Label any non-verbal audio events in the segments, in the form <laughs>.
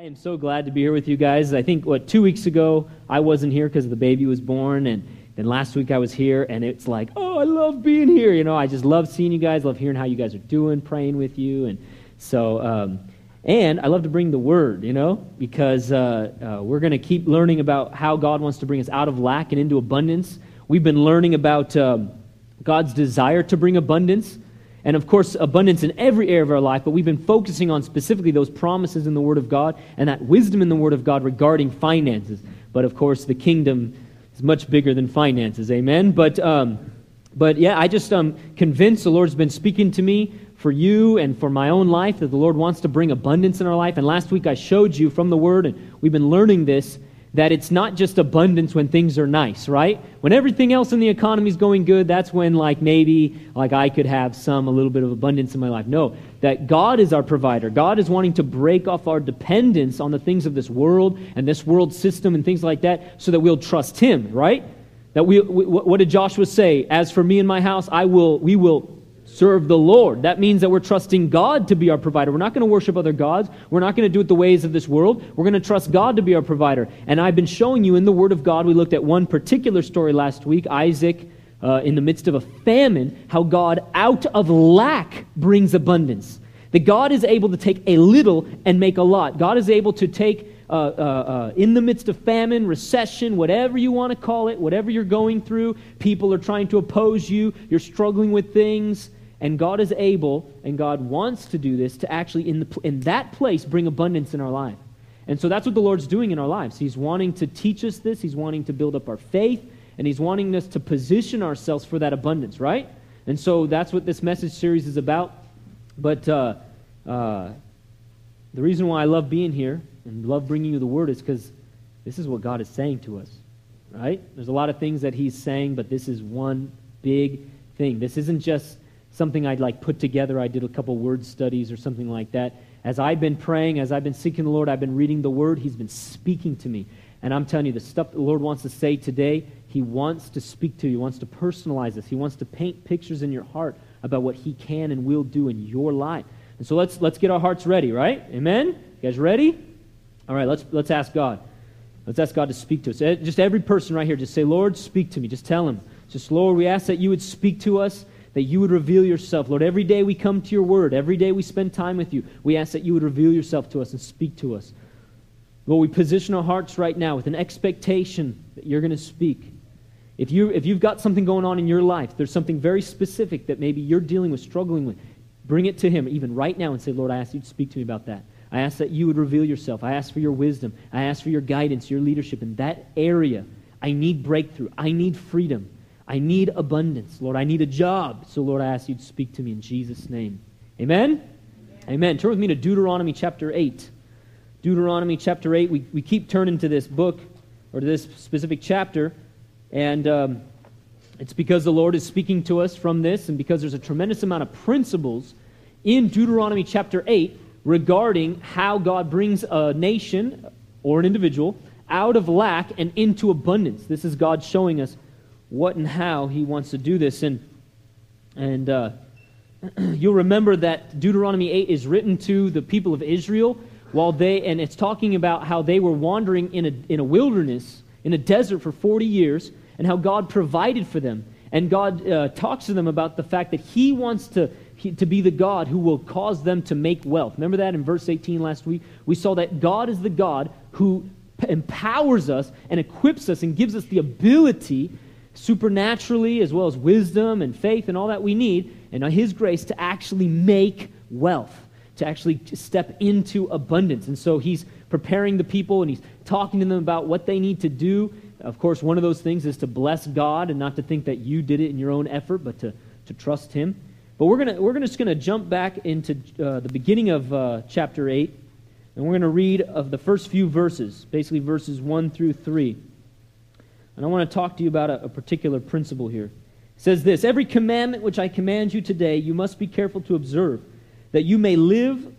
I am so glad to be here with you guys. I think, what, two weeks ago, I wasn't here because the baby was born, and then last week I was here, and it's like, oh, I love being here. You know, I just love seeing you guys, love hearing how you guys are doing, praying with you. And so, um, and I love to bring the word, you know, because uh, uh, we're going to keep learning about how God wants to bring us out of lack and into abundance. We've been learning about um, God's desire to bring abundance and of course, abundance in every area of our life, but we've been focusing on specifically those promises in the Word of God and that wisdom in the Word of God regarding finances. But of course, the kingdom is much bigger than finances. Amen? But, um, but yeah, I just am um, convinced the Lord's been speaking to me for you and for my own life that the Lord wants to bring abundance in our life. And last week I showed you from the Word, and we've been learning this that it's not just abundance when things are nice, right? When everything else in the economy is going good, that's when like maybe like I could have some a little bit of abundance in my life. No, that God is our provider. God is wanting to break off our dependence on the things of this world and this world system and things like that so that we'll trust him, right? That we, we what did Joshua say? As for me and my house, I will we will serve the Lord. That means that we're trusting God to be our provider. We're not going to worship other gods. We're not going to do it the ways of this world. We're going to trust God to be our provider. And I've been showing you in the Word of God, we looked at one particular story last week Isaac uh, in the midst of a famine, how God out of lack brings abundance. That God is able to take a little and make a lot. God is able to take uh, uh, uh, in the midst of famine, recession, whatever you want to call it, whatever you're going through, people are trying to oppose you, you're struggling with things, and God is able, and God wants to do this, to actually, in, the, in that place, bring abundance in our life. And so that's what the Lord's doing in our lives. He's wanting to teach us this, He's wanting to build up our faith, and He's wanting us to position ourselves for that abundance, right? And so that's what this message series is about. But uh, uh, the reason why I love being here and love bringing you the word is because this is what God is saying to us, right? There's a lot of things that He's saying, but this is one big thing. This isn't just something I'd like put together. I did a couple word studies or something like that. As I've been praying, as I've been seeking the Lord, I've been reading the Word. He's been speaking to me. And I'm telling you, the stuff the Lord wants to say today, He wants to speak to you. He wants to personalize this. He wants to paint pictures in your heart about what He can and will do in your life. And so let's, let's get our hearts ready, right? Amen? You guys ready? All right, let's, let's ask God. Let's ask God to speak to us. Eh, just every person right here, just say, Lord, speak to me. Just tell Him. Just, Lord, we ask that you would speak to us that you would reveal yourself. Lord, every day we come to your word, every day we spend time with you, we ask that you would reveal yourself to us and speak to us. Lord, we position our hearts right now with an expectation that you're going to speak. If, you, if you've got something going on in your life, there's something very specific that maybe you're dealing with, struggling with, bring it to Him even right now and say, Lord, I ask you to speak to me about that. I ask that you would reveal yourself. I ask for your wisdom. I ask for your guidance, your leadership in that area. I need breakthrough. I need freedom. I need abundance. Lord, I need a job. So, Lord, I ask you to speak to me in Jesus' name. Amen? Amen. Amen. Turn with me to Deuteronomy chapter 8. Deuteronomy chapter 8. We, we keep turning to this book or to this specific chapter, and um, it's because the Lord is speaking to us from this, and because there's a tremendous amount of principles in Deuteronomy chapter 8 regarding how God brings a nation or an individual out of lack and into abundance. This is God showing us what and how he wants to do this. And, and uh, <clears throat> you'll remember that Deuteronomy 8 is written to the people of Israel while they, and it's talking about how they were wandering in a, in a wilderness, in a desert for 40 years, and how God provided for them. And God uh, talks to them about the fact that He wants to, he, to be the God who will cause them to make wealth. Remember that in verse 18 last week? We saw that God is the God who empowers us and equips us and gives us the ability supernaturally, as well as wisdom and faith and all that we need, and His grace to actually make wealth, to actually step into abundance. And so He's preparing the people and He's talking to them about what they need to do. Of course, one of those things is to bless God and not to think that you did it in your own effort, but to, to trust Him. But we're, gonna, we're just going to jump back into uh, the beginning of uh, chapter 8, and we're going to read of the first few verses, basically verses 1 through 3. And I want to talk to you about a, a particular principle here. It says this Every commandment which I command you today, you must be careful to observe, that you may live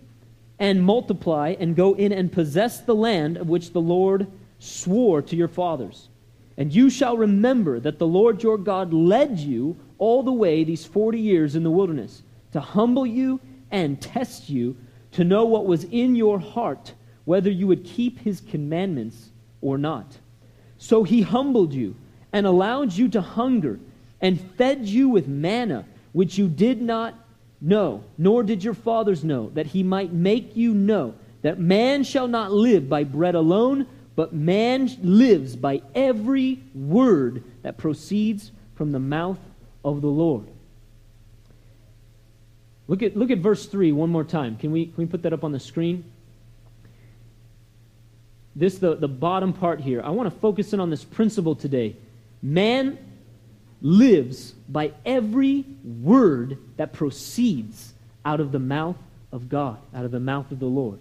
and multiply and go in and possess the land of which the Lord swore to your fathers. And you shall remember that the Lord your God led you all the way these 40 years in the wilderness to humble you and test you to know what was in your heart whether you would keep his commandments or not. So he humbled you and allowed you to hunger and fed you with manna, which you did not know, nor did your fathers know, that he might make you know that man shall not live by bread alone, but man lives by every word that proceeds from the mouth of the Lord. Look at, look at verse 3 one more time. Can we, can we put that up on the screen? This, the, the bottom part here. I want to focus in on this principle today. Man lives by every word that proceeds out of the mouth of God, out of the mouth of the Lord.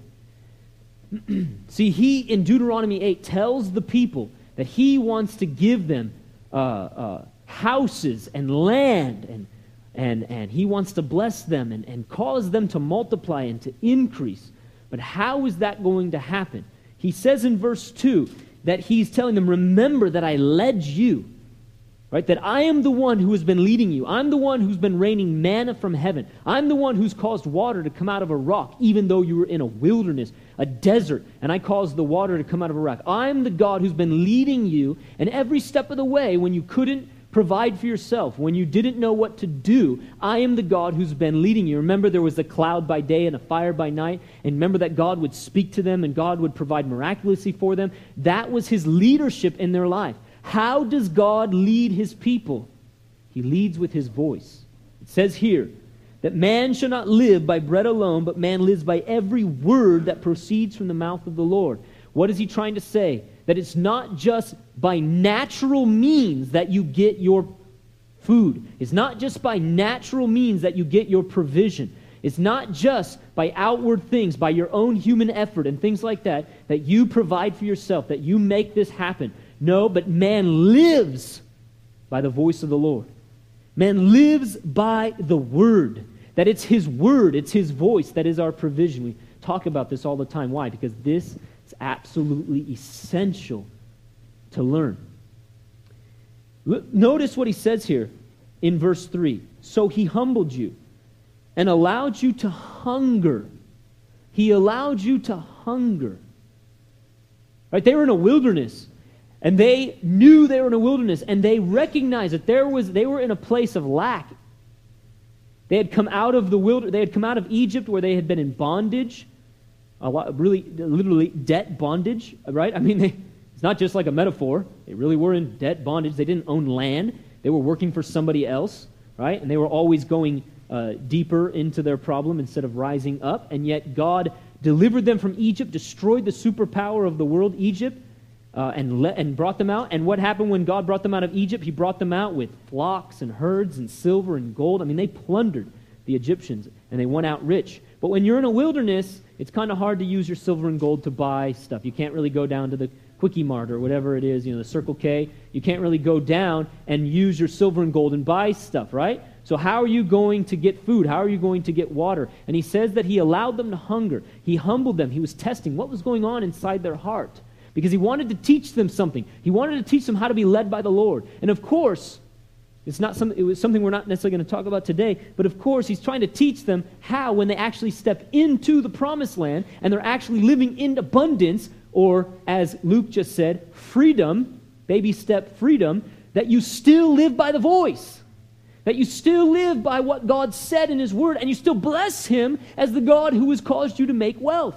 <clears throat> See, he in Deuteronomy 8 tells the people that he wants to give them uh, uh, houses and land, and, and, and he wants to bless them and, and cause them to multiply and to increase. But how is that going to happen? He says in verse 2 that he's telling them, Remember that I led you Right? That I am the one who has been leading you. I'm the one who's been raining manna from heaven. I'm the one who's caused water to come out of a rock, even though you were in a wilderness, a desert, and I caused the water to come out of a rock. I'm the God who's been leading you, and every step of the way, when you couldn't provide for yourself, when you didn't know what to do, I am the God who's been leading you. Remember, there was a cloud by day and a fire by night, and remember that God would speak to them and God would provide miraculously for them. That was his leadership in their life. How does God lead his people? He leads with his voice. It says here that man shall not live by bread alone, but man lives by every word that proceeds from the mouth of the Lord. What is he trying to say? That it's not just by natural means that you get your food. It's not just by natural means that you get your provision. It's not just by outward things, by your own human effort and things like that, that you provide for yourself, that you make this happen. No, but man lives by the voice of the Lord. Man lives by the word. That it's his word, it's his voice that is our provision. We talk about this all the time. Why? Because this is absolutely essential to learn. Notice what he says here in verse 3. So he humbled you and allowed you to hunger. He allowed you to hunger. Right? They were in a wilderness. And they knew they were in a wilderness, and they recognized that there was, they were in a place of lack. They had come out of the wilderness, they had come out of Egypt where they had been in bondage, a lot, really, literally debt bondage, right? I mean, they, it's not just like a metaphor. They really were in debt bondage. They didn't own land, they were working for somebody else, right? And they were always going uh, deeper into their problem instead of rising up. And yet, God delivered them from Egypt, destroyed the superpower of the world, Egypt uh, and, and brought them out. And what happened when God brought them out of Egypt? He brought them out with flocks and herds and silver and gold. I mean, they plundered the Egyptians and they went out rich. But when you're in a wilderness, it's kind of hard to use your silver and gold to buy stuff. You can't really go down to the Quickie Mart or whatever it is, you know, the Circle K. You can't really go down and use your silver and gold and buy stuff, right? So, how are you going to get food? How are you going to get water? And he says that he allowed them to hunger. He humbled them. He was testing what was going on inside their heart because he wanted to teach them something. He wanted to teach them how to be led by the Lord. And of course, it's not some, it was something we're not necessarily going to talk about today, but of course, he's trying to teach them how, when they actually step into the promised land and they're actually living in abundance, or as Luke just said, freedom, baby step freedom, that you still live by the voice. That you still live by what God said in His Word, and you still bless Him as the God who has caused you to make wealth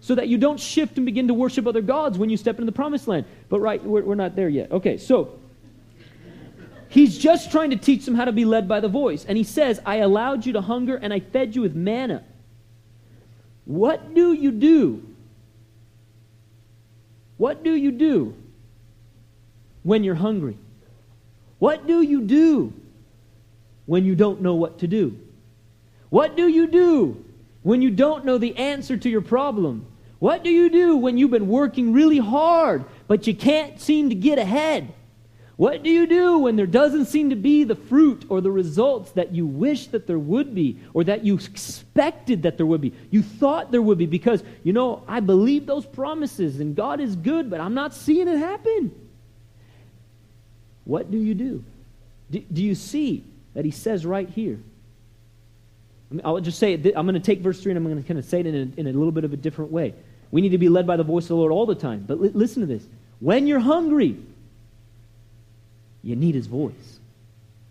so that you don't shift and begin to worship other gods when you step into the promised land. But, right, we're, we're not there yet. Okay, so he's just trying to teach them how to be led by the voice. And he says, I allowed you to hunger and I fed you with manna. What do you do? What do you do when you're hungry? What do you do when you don't know what to do? What do you do when you don't know the answer to your problem? What do you do when you've been working really hard, but you can't seem to get ahead? What do you do when there doesn't seem to be the fruit or the results that you wish that there would be or that you expected that there would be? You thought there would be because, you know, I believe those promises and God is good, but I'm not seeing it happen. What do you do? Do, do you see that he says right here? I will just say it. I'm going to take verse 3 and I'm going to kind of say it in a, in a little bit of a different way. We need to be led by the voice of the Lord all the time. But li- listen to this. When you're hungry, you need his voice.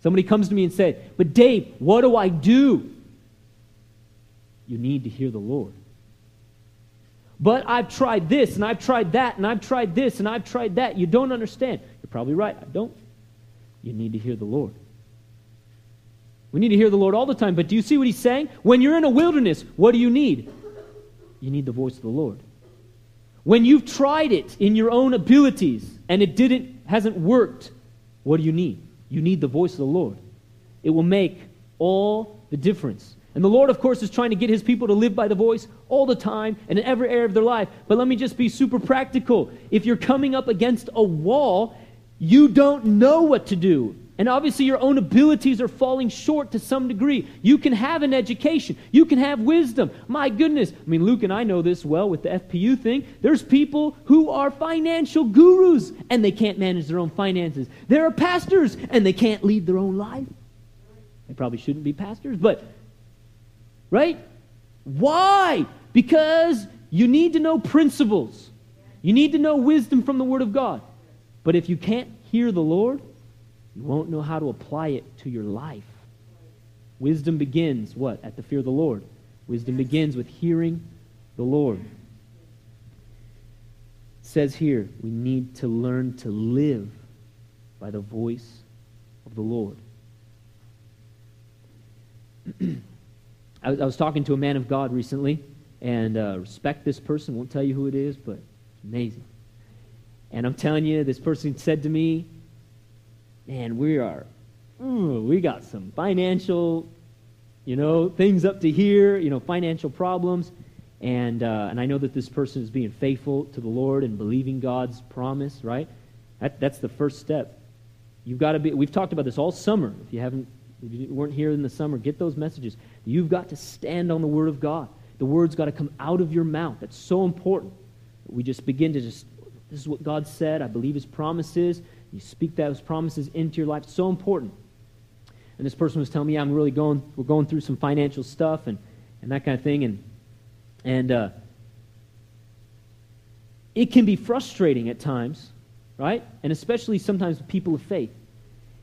Somebody comes to me and says, But Dave, what do I do? You need to hear the Lord. But I've tried this and I've tried that and I've tried this and I've tried that. You don't understand. You're probably right. I don't. You need to hear the Lord. We need to hear the Lord all the time. But do you see what he's saying? When you're in a wilderness, what do you need? You need the voice of the Lord. When you've tried it in your own abilities and it didn't hasn't worked, what do you need? You need the voice of the Lord. It will make all the difference. And the Lord, of course, is trying to get his people to live by the voice all the time and in every area of their life. But let me just be super practical. If you're coming up against a wall, you don't know what to do. And obviously, your own abilities are falling short to some degree. You can have an education, you can have wisdom. My goodness. I mean, Luke and I know this well with the FPU thing. There's people who are financial gurus and they can't manage their own finances. There are pastors and they can't lead their own life. They probably shouldn't be pastors, but, right? Why? Because you need to know principles, you need to know wisdom from the Word of God. But if you can't hear the Lord, you won't know how to apply it to your life. Wisdom begins, what? At the fear of the Lord. Wisdom begins with hearing the Lord. It says here, we need to learn to live by the voice of the Lord. <clears throat> I, was, I, was, talking to a man of God recently, and uh, respect this person, won't tell you who it is, but it's amazing. And I'm telling you, this person said to me, man, we are, mm, we got some financial, you know, things up to here, you know, financial problems. And, uh, and I know that this person is being faithful to the Lord and believing God's promise, right? That, that's the first step. You've got to be, we've talked about this all summer. If you haven't, if you weren't here in the summer, get those messages. You've got to stand on the Word of God. The Word's got to come out of your mouth. That's so important. We just begin to just, this is what God said. I believe His promises. You speak those promises into your life. So important. And this person was telling me, yeah, I'm really going, we're going through some financial stuff and, and that kind of thing. And, and uh, it can be frustrating at times, right? And especially sometimes with people of faith.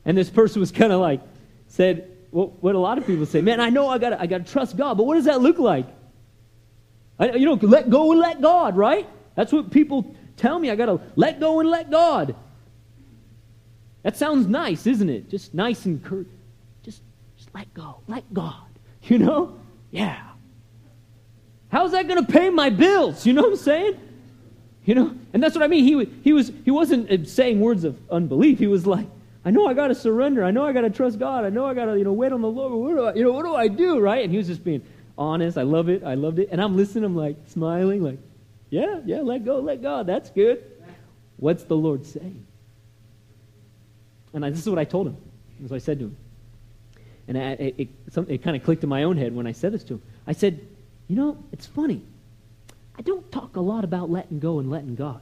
And this person was kind of like, said, well, what a lot of people say, man, I know I got I to trust God, but what does that look like? I, you know, let go and let God, right? That's what people tell me. I got to let go and let God. That sounds nice, isn't it? Just nice and cur- just just let go. Let God. You know? Yeah. How's that going to pay my bills? You know what I'm saying? You know? And that's what I mean. He, he, was, he wasn't uh, saying words of unbelief. He was like, I know I got to surrender. I know I got to trust God. I know I got to, you know, wait on the Lord. What do I, you know, what do I do, right? And he was just being honest. I love it. I loved it. And I'm listening. I'm like smiling, like, yeah, yeah, let go, let God. That's good. What's the Lord saying? And I, this is what I told him. This is what I said to him. And I, it, it, it kind of clicked in my own head when I said this to him. I said, You know, it's funny. I don't talk a lot about letting go and letting God.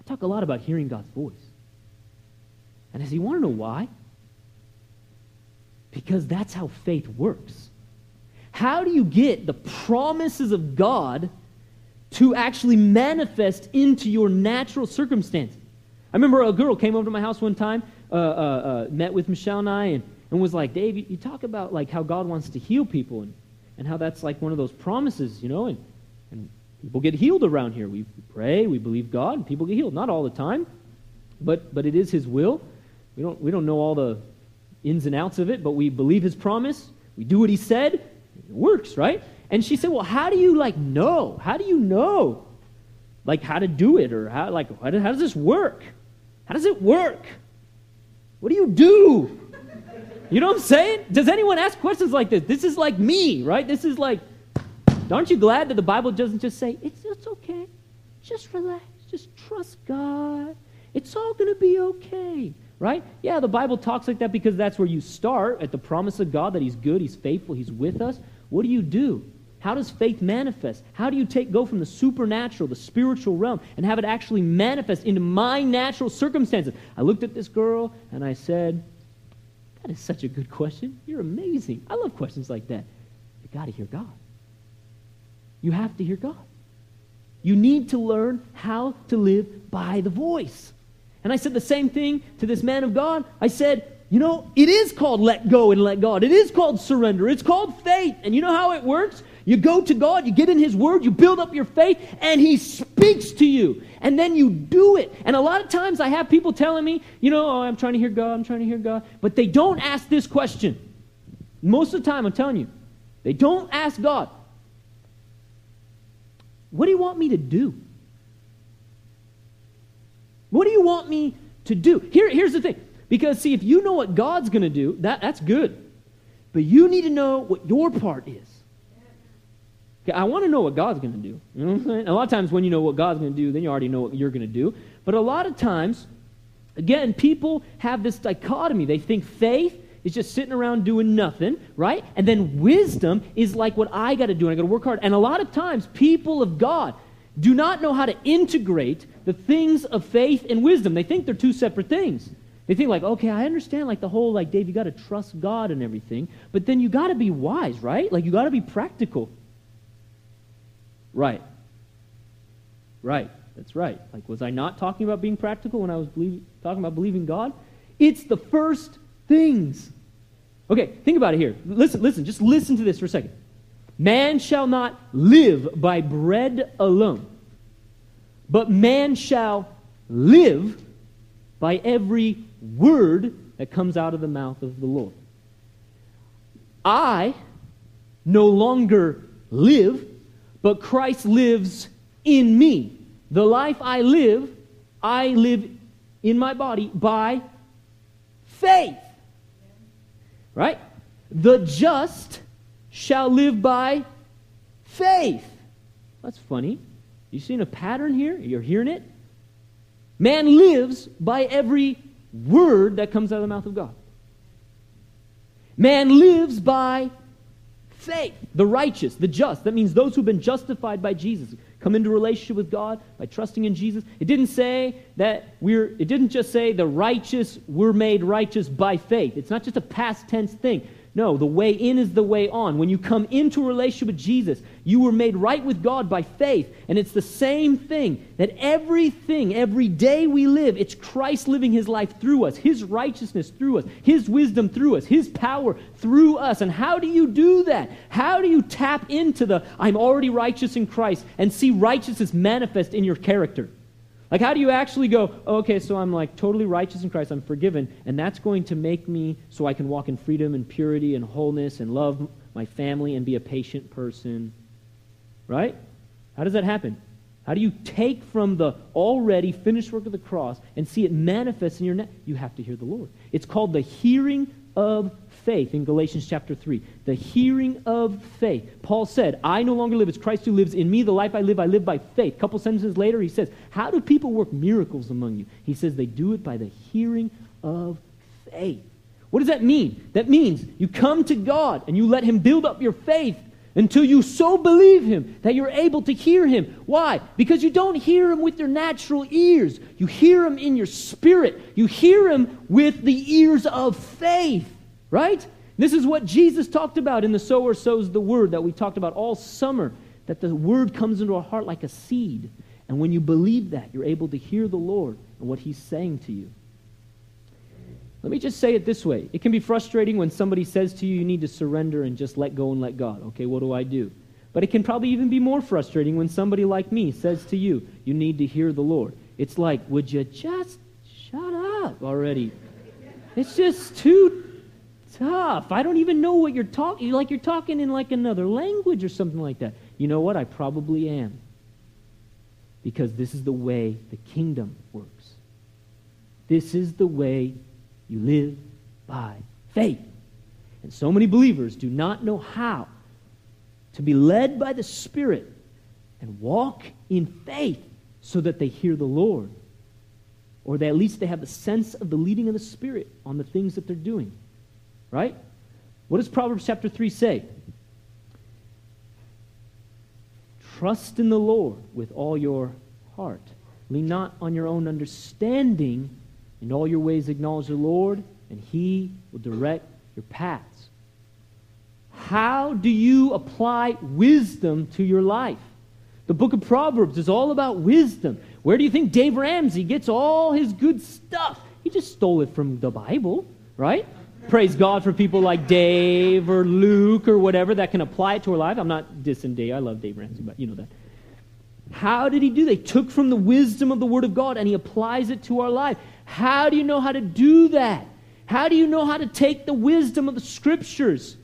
I talk a lot about hearing God's voice. And I said, You want to know why? Because that's how faith works. How do you get the promises of God to actually manifest into your natural circumstances? I remember a girl came over to my house one time, uh, uh, uh, met with Michelle and I, and, and was like, Dave, you, you, talk about like how God wants to heal people and, and how that's like one of those promises, you know, and, and people get healed around here. We pray, we believe God, and people get healed. Not all the time, but, but it is His will. We don't, we don't know all the ins and outs of it, but we believe His promise. We do what He said. It works, right? And she said, well, how do you like know? How do you know? Like how to do it or how, like, how does this work? How does it work? What do you do? You know what I'm saying? Does anyone ask questions like this? This is like me, right? This is like, aren't you glad that the Bible doesn't just say, it's, it's okay, just relax, just trust God, it's all going to be okay, right? Yeah, the Bible talks like that because that's where you start at the promise of God that He's good, He's faithful, He's with us. What do you do? How does faith manifest? How do you take go from the supernatural, the spiritual realm, and have it actually manifest into my natural circumstances? I looked at this girl and I said, That is such a good question. You're amazing. I love questions like that. You got to hear God. You have to hear God. You need to learn how to live by the voice. And I said the same thing to this man of God. I said, you know, it is called let go and let God. It is called surrender. It's called faith. And you know how it works? You go to God, you get in His Word, you build up your faith, and He speaks to you. And then you do it. And a lot of times I have people telling me, you know, oh, I'm trying to hear God, I'm trying to hear God. But they don't ask this question. Most of the time, I'm telling you, they don't ask God, what do you want me to do? What do you want me to do? Here, here's the thing. Because, see, if you know what God's going to do, that, that's good. But you need to know what your part is. I want to know what God's going to do. You know what I'm saying? A lot of times when you know what God's going to do, then you already know what you're going to do. But a lot of times, again, people have this dichotomy. They think faith is just sitting around doing nothing, right? And then wisdom is like what I got to do, and I got to work hard. And a lot of times, people of God do not know how to integrate the things of faith and wisdom. They think they're two separate things. They think like, okay, I understand like the whole like Dave, you got to trust God and everything, but then you got to be wise, right? Like you got to be practical. Right. Right. That's right. Like was I not talking about being practical when I was believe, talking about believing God? It's the first things. Okay, think about it here. Listen, listen, just listen to this for a second. Man shall not live by bread alone, but man shall live by every word that comes out of the mouth of the Lord. I no longer live, but Christ lives in me. The life I live, I live in my body by faith. Right? The just shall live by faith. That's funny. You seen a pattern here? You're hearing it? Man lives by every word that comes out of the mouth of God. Man lives by The righteous, the just. That means those who've been justified by Jesus come into relationship with God by trusting in Jesus. It didn't say that we're it didn't just say the righteous were made righteous by faith. It's not just a past tense thing. No, the way in is the way on. When you come into a relationship with Jesus, you were made right with God by faith. And it's the same thing that everything, every day we live, it's Christ living his life through us, his righteousness through us, his wisdom through us, his power through us. And how do you do that? How do you tap into the I'm already righteous in Christ and see righteousness manifest in your character? Like, how do you actually go, oh, okay, so I'm like totally righteous in Christ, I'm forgiven, and that's going to make me so I can walk in freedom and purity and wholeness and love my family and be a patient person? Right? How does that happen? How do you take from the already finished work of the cross and see it manifest in your net? You have to hear the Lord. It's called the hearing of faith in Galatians chapter 3. The hearing of faith. Paul said, I no longer live, it's Christ who lives in me. The life I live, I live by faith. A couple sentences later, he says, How do people work miracles among you? He says, They do it by the hearing of faith. What does that mean? That means you come to God and you let Him build up your faith until you so believe him that you're able to hear him. Why? Because you don't hear him with your natural ears. You hear him in your spirit. You hear him with the ears of faith. Right? This is what Jesus talked about in the sower sows the word that we talked about all summer, that the word comes into our heart like a seed. And when you believe that, you're able to hear the Lord and what he's saying to you. Let me just say it this way. It can be frustrating when somebody says to you, you need to surrender and just let go and let God. Okay, what do I do? But it can probably even be more frustrating when somebody like me says to you, you need to hear the Lord. It's like, would you just shut up already? It's just too tough. I don't even know what you're talking. Like you're talking in like another language or something like that. You know what? I probably am. Because this is the way the kingdom works. This is the way you live by faith. And so many believers do not know how to be led by the Spirit and walk in faith so that they hear the Lord. Or that at least they have the sense of the leading of the Spirit on the things that they're doing. Right? What does Proverbs chapter 3 say? Trust in the Lord with all your heart. Lean not on your own understanding. In all your ways acknowledge the Lord, and he will direct your paths. How do you apply wisdom to your life? The book of Proverbs is all about wisdom. Where do you think Dave Ramsey gets all his good stuff? He just stole it from the Bible, right? Praise God for people like Dave or Luke or whatever that can apply it to our life. I'm not dissing Dave. I love Dave Ramsey, but you know that. How did he do? They took from the wisdom of the Word of God and he applies it to our life. How do you know how to do that? How do you know how to take the wisdom of the Scriptures?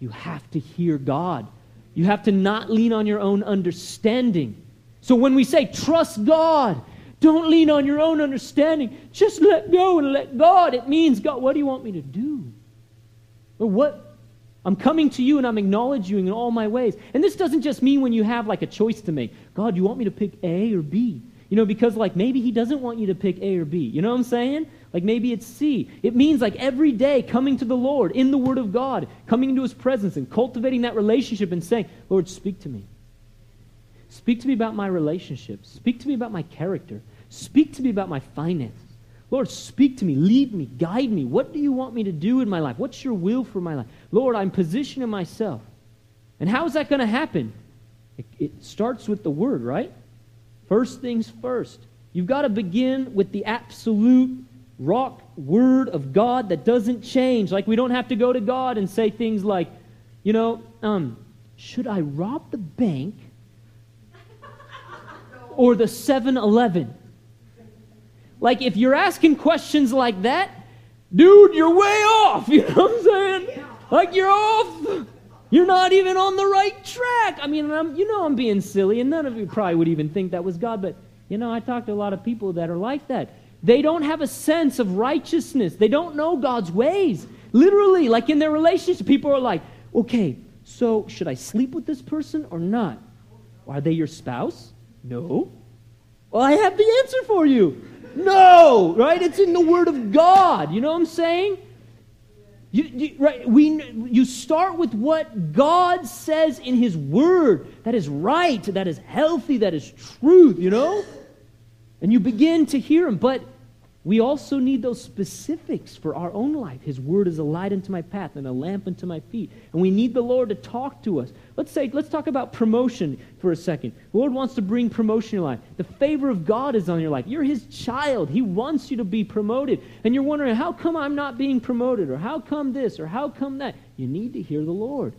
You have to hear God. You have to not lean on your own understanding. So when we say trust God, don't lean on your own understanding. Just let go and let God. It means, God, what do you want me to do? Or what? I'm coming to you and I'm acknowledging you in all my ways. And this doesn't just mean when you have like a choice to make. God, you want me to pick A or B? You know, because like maybe he doesn't want you to pick A or B. You know what I'm saying? Like maybe it's C. It means like every day coming to the Lord in the Word of God, coming into His presence and cultivating that relationship and saying, Lord, speak to me. Speak to me about my relationships. Speak to me about my character. Speak to me about my finances. Lord, speak to me, lead me, guide me. What do you want me to do in my life? What's your will for my life? Lord, I'm positioning myself. And how is that going to happen? It, it starts with the Word, right? First things first. You've got to begin with the absolute rock word of God that doesn't change. Like we don't have to go to God and say things like, you know, um, should I rob the bank or the 7 Eleven? Like if you're asking questions like that, dude, you're way off. <laughs> You know what I'm saying? Like you're off. You're not even on the right track. I mean, I'm, you know I'm being silly, and none of you probably would even think that was God, but you know, I talk to a lot of people that are like that. They don't have a sense of righteousness. They don't know God's ways. Literally, like in their relationship, people are like, okay, so should I sleep with this person or not? Are they your spouse? No. Well, I have the answer for you. No, right? It's in the Word of God. You know what I'm saying? You, you, right, we, you start with what God says in His Word that is right, that is healthy, that is truth, you know? And you begin to hear him. But we also need those specifics for our own life. His word is a light unto my path and a lamp unto my feet. And we need the Lord to talk to us. Let's say, let's talk about promotion for a second. The Lord wants to bring promotion in your life. The favor of God is on your life. You're his child. He wants you to be promoted. And you're wondering, how come I'm not being promoted? Or how come this? Or how come that? You need to hear the Lord.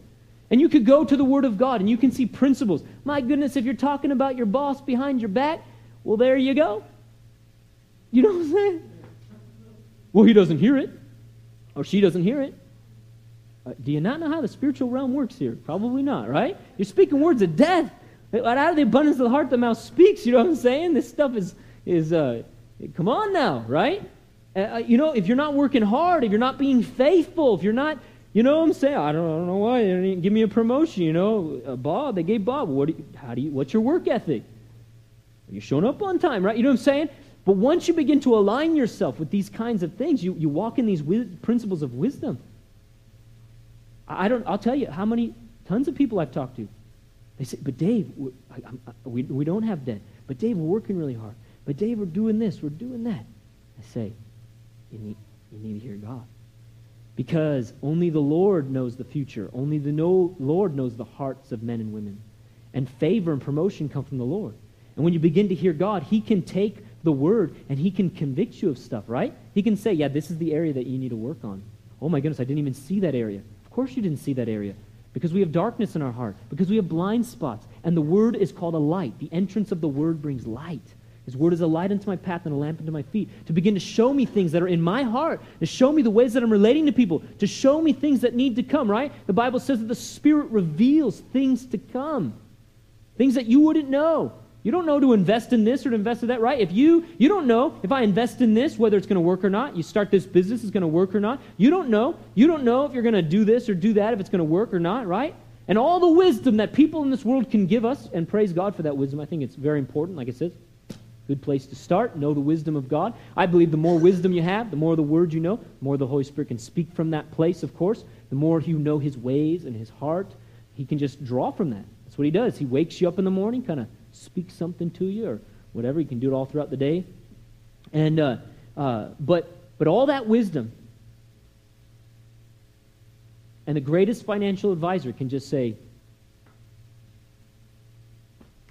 And you could go to the Word of God and you can see principles. My goodness, if you're talking about your boss behind your back, well, there you go. You know what I'm saying? Well, he doesn't hear it, or she doesn't hear it. Uh, do you not know how the spiritual realm works here? Probably not, right? You're speaking words of death. Out of the abundance of the heart, the mouth speaks. You know what I'm saying? This stuff is, is uh, come on now, right? Uh, uh you know, if you're not working hard, if you're not being faithful, if you're not, you know what I'm saying? I don't, I don't know why they didn't give me a promotion. You know, uh, Bob, they gave Bob. What do you, how do you? What's your work ethic? Are you showing up on time, right? You know what I'm saying? But once you begin to align yourself with these kinds of things, you, you walk in these principles of wisdom. I don't, I'll tell you how many, tons of people I've talked to. They say, but Dave, I, I, we, we don't have debt. But Dave, we're working really hard. But Dave, we're doing this, we're doing that. I say, you need, you need to hear God. Because only the Lord knows the future. Only the Lord knows the hearts of men and women. And favor and promotion come from the Lord. And when you begin to hear God, He can take the Word and He can convict you of stuff, right? He can say, yeah, this is the area that you need to work on. Oh my goodness, I didn't even see that area. Of course you didn't see that area. Because we have darkness in our heart, because we have blind spots. And the Word is called a light. The entrance of the Word brings light. His word is a light unto my path and a lamp unto my feet. To begin to show me things that are in my heart, to show me the ways that I'm relating to people, to show me things that need to come, right? The Bible says that the Spirit reveals things to come, things that you wouldn't know. You don't know to invest in this or to invest in that, right? If you you don't know if I invest in this whether it's going to work or not. You start this business is going to work or not. You don't know. You don't know if you're going to do this or do that if it's going to work or not, right? And all the wisdom that people in this world can give us and praise God for that wisdom. I think it's very important like it says. Good place to start. Know the wisdom of God. I believe the more wisdom you have, the more the word you know, the more the Holy Spirit can speak from that place, of course. The more you know his ways and his heart, he can just draw from that. That's what he does. He wakes you up in the morning, kind of speak something to you or whatever. You can do it all throughout the day. And uh, uh, but but all that wisdom And the greatest financial advisor can just say,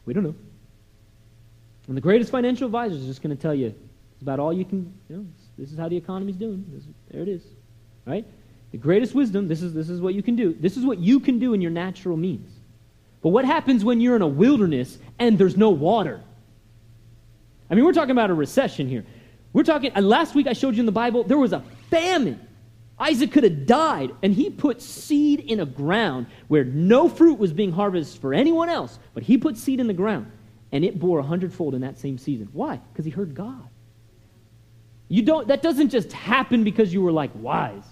We don't know. And the greatest financial advisor is just going to tell you it's about all you can, you know, this is how the economy's doing. This, there it is. Right? The greatest wisdom, this is, this is what you can do. This is what you can do in your natural means. But what happens when you're in a wilderness and there's no water? I mean, we're talking about a recession here. We're talking, last week I showed you in the Bible, there was a famine. Isaac could have died, and he put seed in a ground where no fruit was being harvested for anyone else, but he put seed in the ground, and it bore a hundredfold in that same season. Why? Because he heard God. You don't, that doesn't just happen because you were like wise.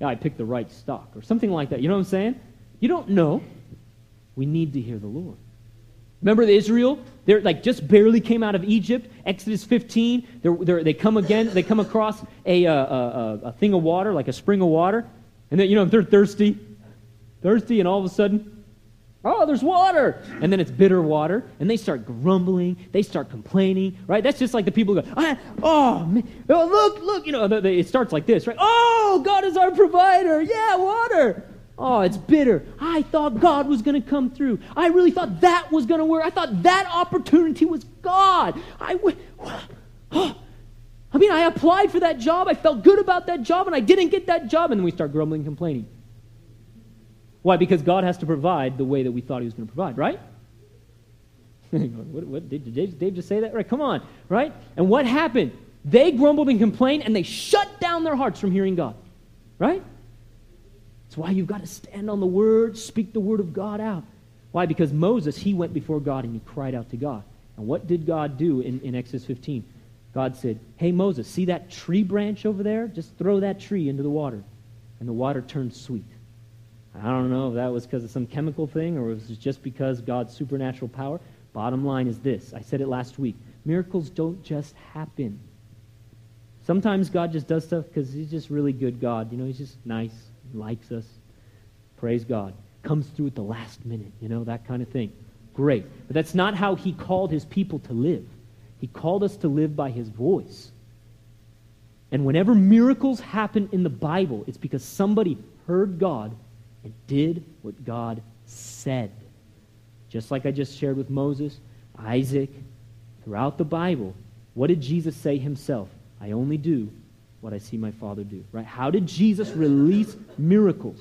Yeah, I picked the right stock or something like that. You know what I'm saying? You don't know. We need to hear the Lord. Remember the Israel? They're like just barely came out of Egypt. Exodus 15. They're, they're, they come again. They come across a, a, a, a thing of water, like a spring of water, and then you know they're thirsty, thirsty, and all of a sudden, oh, there's water, and then it's bitter water, and they start grumbling. They start complaining. Right? That's just like the people go, ah, oh, man, oh, look, look. You know, it starts like this, right? Oh, God is our provider. Yeah, water. Oh, it's bitter. I thought God was going to come through. I really thought that was going to work. I thought that opportunity was God. I <gasps> oh, I mean, I applied for that job. I felt good about that job, and I didn't get that job. And then we start grumbling and complaining. Why? Because God has to provide the way that we thought He was going to provide, right? <laughs> what, what, did Dave just say that? Right, come on, right? And what happened? They grumbled and complained, and they shut down their hearts from hearing God, right? Why you've got to stand on the word, speak the word of God out. Why? Because Moses, he went before God and he cried out to God. And what did God do in, in Exodus 15? God said, Hey, Moses, see that tree branch over there? Just throw that tree into the water. And the water turned sweet. I don't know if that was because of some chemical thing or if it was just because God's supernatural power. Bottom line is this I said it last week miracles don't just happen. Sometimes God just does stuff because He's just really good God. You know, He's just nice likes us. Praise God. Comes through at the last minute, you know, that kind of thing. Great. But that's not how he called his people to live. He called us to live by his voice. And whenever miracles happen in the Bible, it's because somebody heard God and did what God said. Just like I just shared with Moses, Isaac, throughout the Bible, what did Jesus say himself? I only do what I see my Father do, right? How did Jesus release miracles?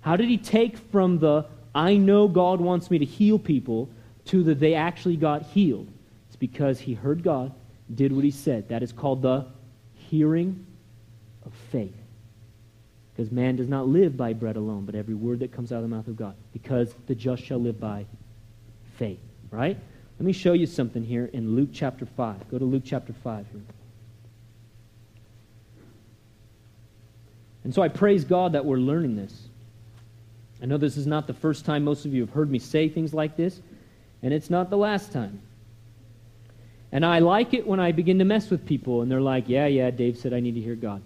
How did he take from the I know God wants me to heal people to the they actually got healed? It's because he heard God, did what he said. That is called the hearing of faith. Because man does not live by bread alone, but every word that comes out of the mouth of God. Because the just shall live by faith, right? Let me show you something here in Luke chapter 5. Go to Luke chapter 5 here. And so I praise God that we're learning this. I know this is not the first time most of you have heard me say things like this, and it's not the last time. And I like it when I begin to mess with people and they're like, yeah, yeah, Dave said I need to hear God.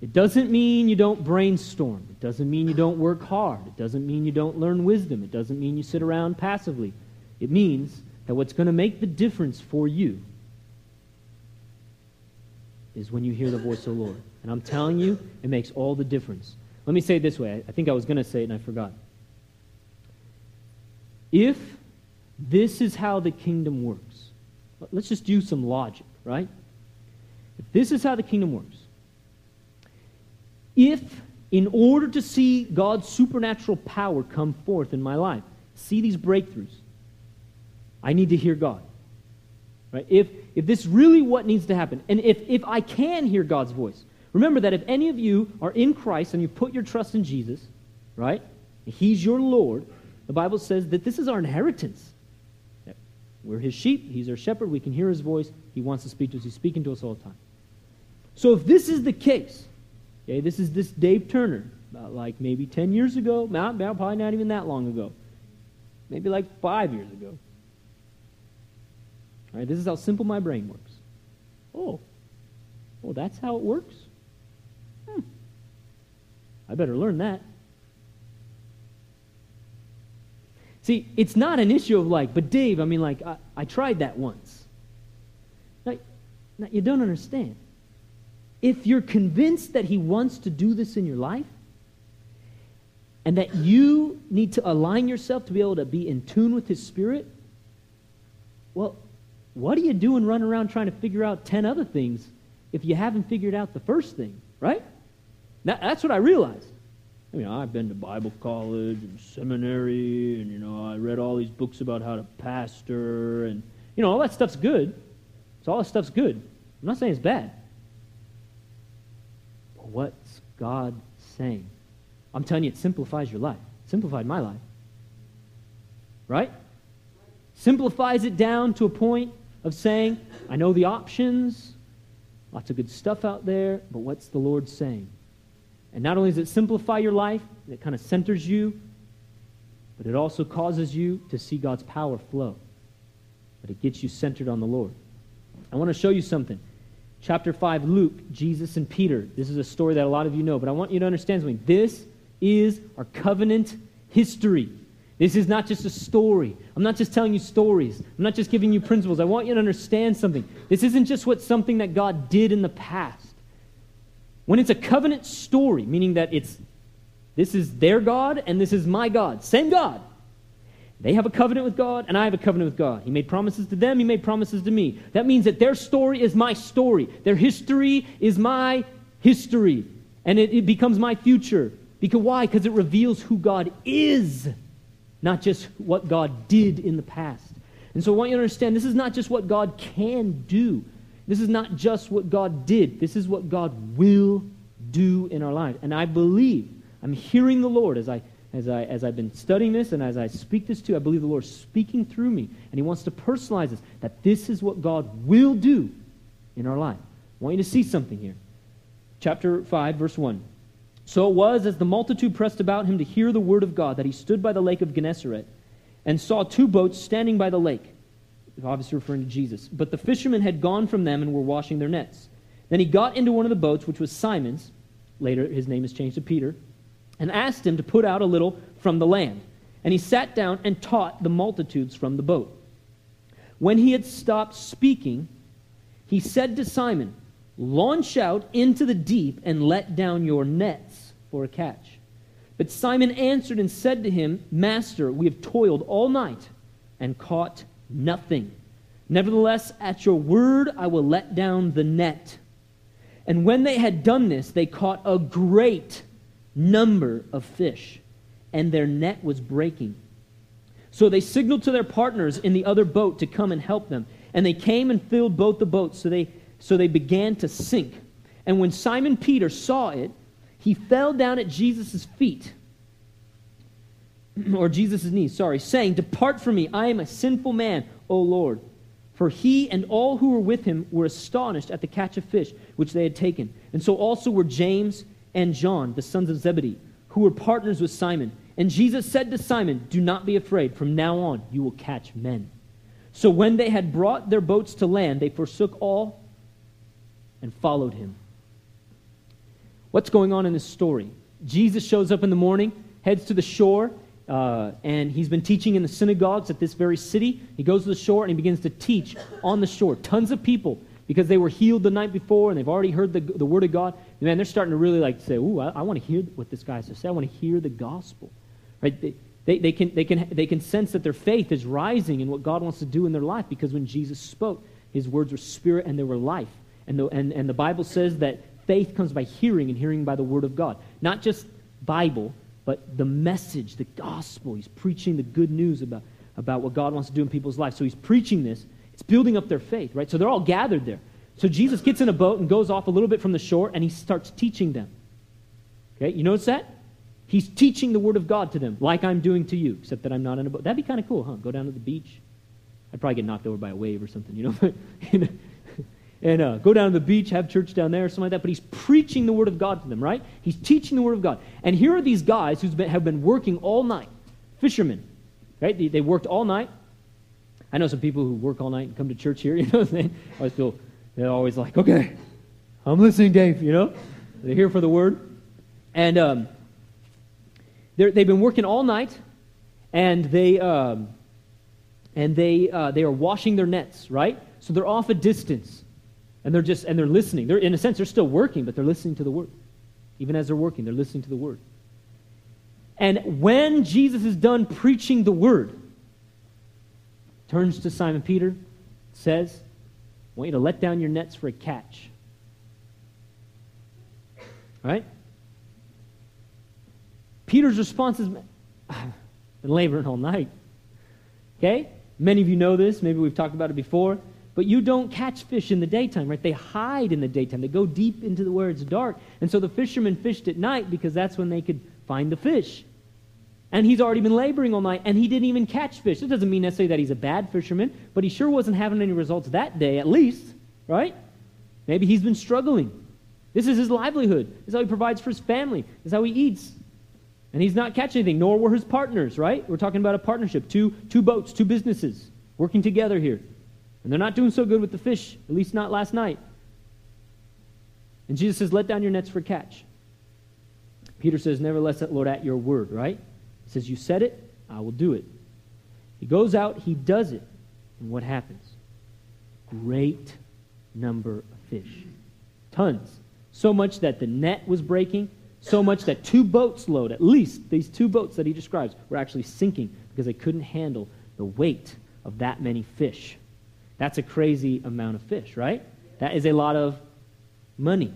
It doesn't mean you don't brainstorm. It doesn't mean you don't work hard. It doesn't mean you don't learn wisdom. It doesn't mean you sit around passively. It means that what's going to make the difference for you is when you hear the voice of the Lord. And I'm telling you, it makes all the difference. Let me say it this way. I think I was going to say it and I forgot. If this is how the kingdom works, let's just use some logic, right? If this is how the kingdom works, if in order to see God's supernatural power come forth in my life, see these breakthroughs, I need to hear God. Right? If, if this really what needs to happen, and if, if I can hear God's voice, remember that if any of you are in Christ and you put your trust in Jesus, right? He's your Lord. The Bible says that this is our inheritance. We're his sheep. He's our shepherd. We can hear his voice. He wants to speak to us. He's speaking to us all the time. So if this is the case, okay, this is this Dave Turner, about like maybe 10 years ago, not, probably not even that long ago, maybe like five years ago. All right, this is how simple my brain works. Oh, well, that's how it works? I better learn that. See, it's not an issue of like, but Dave, I mean, like, I, I tried that once. Now, now, you don't understand. If you're convinced that he wants to do this in your life, and that you need to align yourself to be able to be in tune with His Spirit, well, what are you doing running around trying to figure out 10 other things if you haven't figured out the first thing, right? That, that's what I realized. I mean, I've been to Bible college and seminary, and, you know, I read all these books about how to pastor, and, you know, all that stuff's good. So all that stuff's good. I'm not saying it's bad. But what's God saying? I'm telling you, it simplifies your life. It simplified my life. Right? Simplifies it down to a point of saying, I know the options, lots of good stuff out there, but what's the Lord saying? And not only does it simplify your life, it kind of centers you, but it also causes you to see God's power flow. But it gets you centered on the Lord. I want to show you something. Chapter 5, Luke, Jesus and Peter. This is a story that a lot of you know, but I want you to understand something. This is our covenant history. This is not just a story. I'm not just telling you stories. I'm not just giving you principles. I want you to understand something. This isn't just what something that God did in the past. When it's a covenant story, meaning that it's this is their God and this is my God, same God. They have a covenant with God, and I have a covenant with God. He made promises to them, He made promises to me. That means that their story is my story. Their history is my history. And it, it becomes my future. Because why? Because it reveals who God is, not just what God did in the past. And so I want you to understand this is not just what God can do. This is not just what God did. This is what God will do in our lives. And I believe, I'm hearing the Lord as I as, I, as I've been studying this and as I speak this to I believe the Lord is speaking through me. And He wants to personalize this, that this is what God will do in our life. I want you to see something here. Chapter 5, verse 1. So it was as the multitude pressed about him to hear the word of God that he stood by the lake of Gennesaret and saw two boats standing by the lake. Obviously referring to Jesus. But the fishermen had gone from them and were washing their nets. Then he got into one of the boats, which was Simon's. Later, his name is changed to Peter and asked him to put out a little from the land. And he sat down and taught the multitudes from the boat. When he had stopped speaking, he said to Simon, Launch out into the deep and let down your nets for a catch. But Simon answered and said to him, Master, we have toiled all night and caught nothing. Nevertheless, at your word, I will let down the net. And when they had done this, they caught a great number of fish, and their net was breaking. So they signaled to their partners in the other boat to come and help them. And they came and filled both the boats, so they, so they began to sink. And when Simon Peter saw it, he fell down at Jesus' feet, or Jesus' knees, sorry, saying, Depart from me, I am a sinful man, O Lord. For he and all who were with him were astonished at the catch of fish which they had taken. And so also were James and John, the sons of Zebedee, who were partners with Simon. And Jesus said to Simon, Do not be afraid. From now on, you will catch men. So when they had brought their boats to land, they forsook all and followed him. What's going on in this story? Jesus shows up in the morning, heads to the shore, uh, and he's been teaching in the synagogues at this very city. He goes to the shore and he begins to teach on the shore. Tons of people because they were healed the night before and they've already heard the, the word of God, man, they're starting to really like say, ooh, I, I want to hear what this guy has to say. I want to hear the gospel. Right? They, they, they, can, they, can, they can sense that their faith is rising in what God wants to do in their life because when Jesus spoke, his words were spirit and they were life. And the, and, and the Bible says that faith comes by hearing and hearing by the word of God. Not just Bible, but the message, the gospel. He's preaching the good news about, about what God wants to do in people's lives. So he's preaching this it's building up their faith, right? So they're all gathered there. So Jesus gets in a boat and goes off a little bit from the shore and he starts teaching them. Okay, you notice that? He's teaching the word of God to them, like I'm doing to you, except that I'm not in a boat. That'd be kind of cool, huh? Go down to the beach. I'd probably get knocked over by a wave or something, you know. <laughs> and uh, go down to the beach, have church down there, or something like that. But he's preaching the word of God to them, right? He's teaching the word of God. And here are these guys who have been working all night, fishermen, right? They, they worked all night. I know some people who work all night and come to church here, <laughs> you know, they always feel, they're always like, okay, I'm listening, Dave, you know? They're here for the word. And um, they've been working all night, and they, um, and they, uh, they are washing their nets, right? So they're off a distance, and they're just, and they're listening. They're, in a sense, they're still working, but they're listening to the word. Even as they're working, they're listening to the word. And when Jesus is done preaching the word, turns to Simon Peter, says, I want you to let down your nets for a catch. Right? Peter's response is, I've been laboring all night. Okay? Many of you know this. Maybe we've talked about it before. But you don't catch fish in the daytime, right? They hide in the daytime. They go deep into the where it's dark. And so the fishermen fished at night because that's when they could find the fish. And he's already been laboring all night, and he didn't even catch fish. It doesn't mean necessarily that he's a bad fisherman, but he sure wasn't having any results that day, at least, right? Maybe he's been struggling. This is his livelihood. This is how he provides for his family. This is how he eats. And he's not catching anything, nor were his partners, right? We're talking about a partnership. Two, two boats, two businesses working together here. And they're not doing so good with the fish, at least not last night. And Jesus says, Let down your nets for catch. Peter says, Nevertheless, Lord, at your word, right? He says, You said it, I will do it. He goes out, he does it. And what happens? Great number of fish. Tons. So much that the net was breaking, so much that two boats load, at least these two boats that he describes, were actually sinking because they couldn't handle the weight of that many fish. That's a crazy amount of fish, right? That is a lot of money.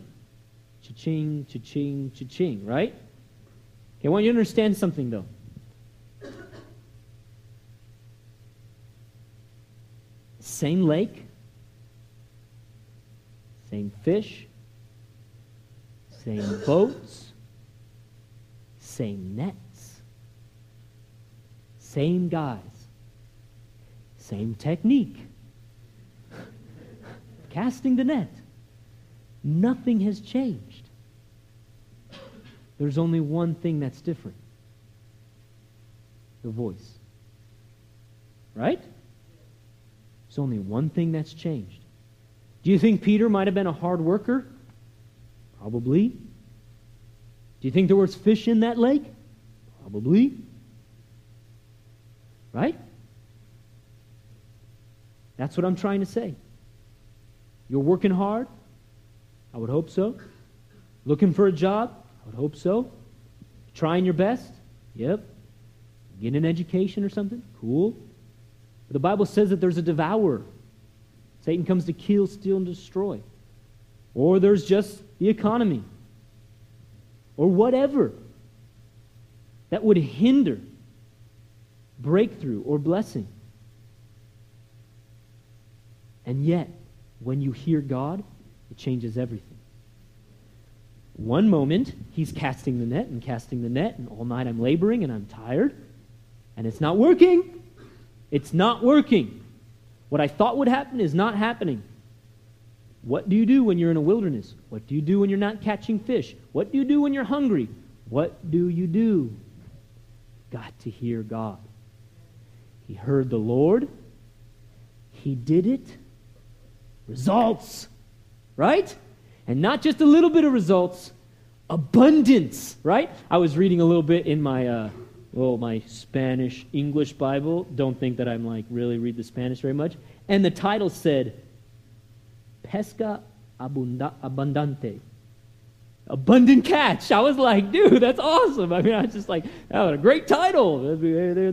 Cha-ching, cha-ching, cha-ching, right? Okay, I want you to understand something, though. Same lake, same fish, same boats, same nets, same guys, same technique. Casting the net. Nothing has changed. There's only one thing that's different the voice. Right? There's only one thing that's changed. Do you think Peter might have been a hard worker? Probably. Do you think there was fish in that lake? Probably. Right? That's what I'm trying to say. You're working hard? I would hope so. Looking for a job? I would hope so. Trying your best? Yep. Getting an education or something? Cool. But the Bible says that there's a devourer. Satan comes to kill, steal, and destroy. Or there's just the economy. Or whatever that would hinder breakthrough or blessing. And yet, when you hear God, it changes everything. One moment, he's casting the net and casting the net, and all night I'm laboring and I'm tired, and it's not working. It's not working. What I thought would happen is not happening. What do you do when you're in a wilderness? What do you do when you're not catching fish? What do you do when you're hungry? What do you do? Got to hear God. He heard the Lord. He did it results, right? And not just a little bit of results, abundance, right? I was reading a little bit in my, uh, well, my Spanish English Bible. Don't think that I'm like really read the Spanish very much. And the title said, Pesca abunda- Abundante. Abundant catch. I was like, dude, that's awesome. I mean, I was just like, oh, a great title.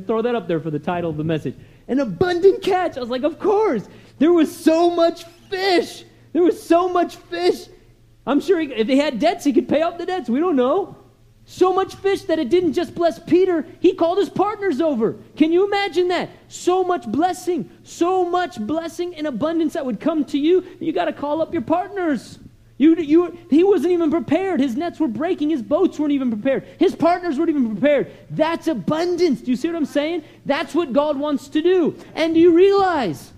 Throw that up there for the title of the message. An abundant catch. I was like, of course. There was so much fish. There was so much fish. I'm sure he, if they had debts, he could pay off the debts. We don't know. So much fish that it didn't just bless Peter, he called his partners over. Can you imagine that? So much blessing, so much blessing and abundance that would come to you. You got to call up your partners. You, you, he wasn't even prepared. His nets were breaking. His boats weren't even prepared. His partners weren't even prepared. That's abundance. Do you see what I'm saying? That's what God wants to do. And do you realize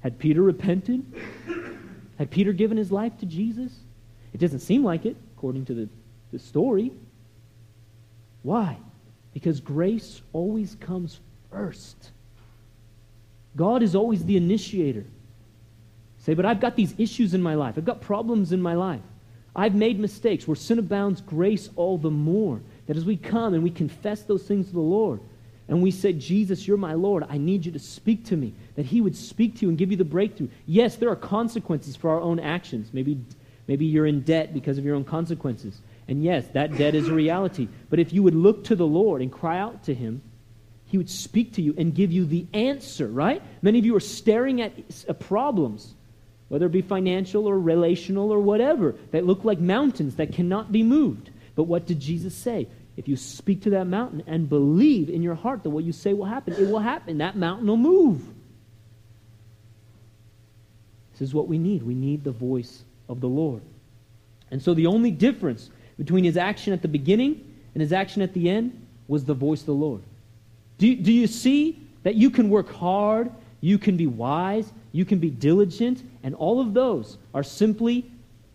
had Peter repented? Had Peter given his life to Jesus? It doesn't seem like it, according to the, the story. Why? Because grace always comes first. God is always the initiator. Say, but I've got these issues in my life. I've got problems in my life. I've made mistakes. Where sin abounds, grace all the more. That as we come and we confess those things to the Lord, and we said, Jesus, you're my Lord. I need you to speak to me. That He would speak to you and give you the breakthrough. Yes, there are consequences for our own actions. Maybe, maybe you're in debt because of your own consequences. And yes, that debt is a reality. But if you would look to the Lord and cry out to Him, He would speak to you and give you the answer, right? Many of you are staring at uh, problems, whether it be financial or relational or whatever, that look like mountains that cannot be moved. But what did Jesus say? If you speak to that mountain and believe in your heart that what you say will happen, it will happen. That mountain will move. This is what we need. We need the voice of the Lord. And so the only difference between his action at the beginning and his action at the end was the voice of the Lord. Do do you see that you can work hard, you can be wise, you can be diligent, and all of those are simply,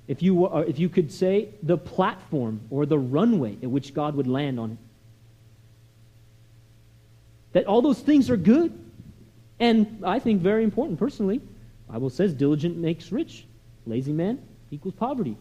if you, uh, if you could say, the platform or the runway at which God would land on it. That all those things are good, and I think very important personally. Bible says diligent makes rich, lazy man equals poverty.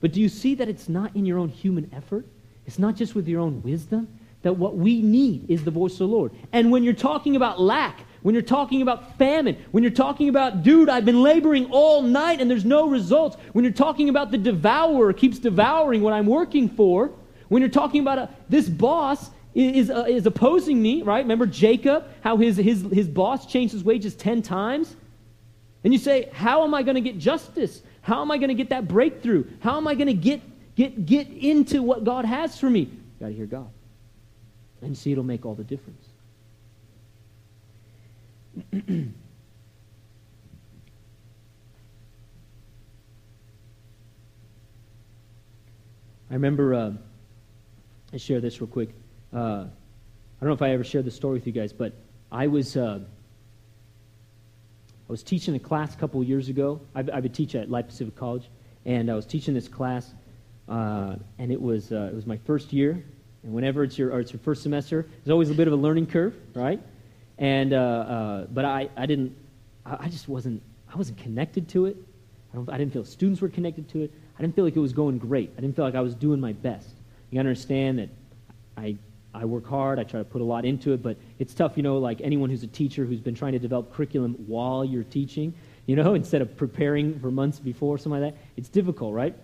But do you see that it's not in your own human effort? It's not just with your own wisdom. That what we need is the voice of the Lord. And when you're talking about lack, when you're talking about famine, when you're talking about, dude, I've been laboring all night and there's no results, when you're talking about the devourer keeps devouring what I'm working for, when you're talking about a, this boss is, uh, is opposing me, right? Remember Jacob, how his, his, his boss changed his wages 10 times? And you say, How am I going to get justice? How am I going to get that breakthrough? How am I going to get, get, get into what God has for me? Got to hear God. And see, it'll make all the difference. <clears throat> I remember, uh, I share this real quick. Uh, I don't know if I ever shared this story with you guys, but I was. Uh, I was teaching a class a couple years ago. I, I would teach at Life Pacific College, and I was teaching this class, uh, and it was uh, it was my first year. And whenever it's your it's your first semester, there's always a bit of a learning curve, right? And uh, uh but I, I didn't I, I, just wasn't I wasn't connected to it. I, don't, I didn't feel students were connected to it. I didn't feel like it was going great. I didn't feel like I was doing my best. You gotta understand that I I work hard. I try to put a lot into it, but it's tough, you know, like anyone who's a teacher who's been trying to develop curriculum while you're teaching, you know, <laughs> instead of preparing for months before, something like that. It's difficult, right?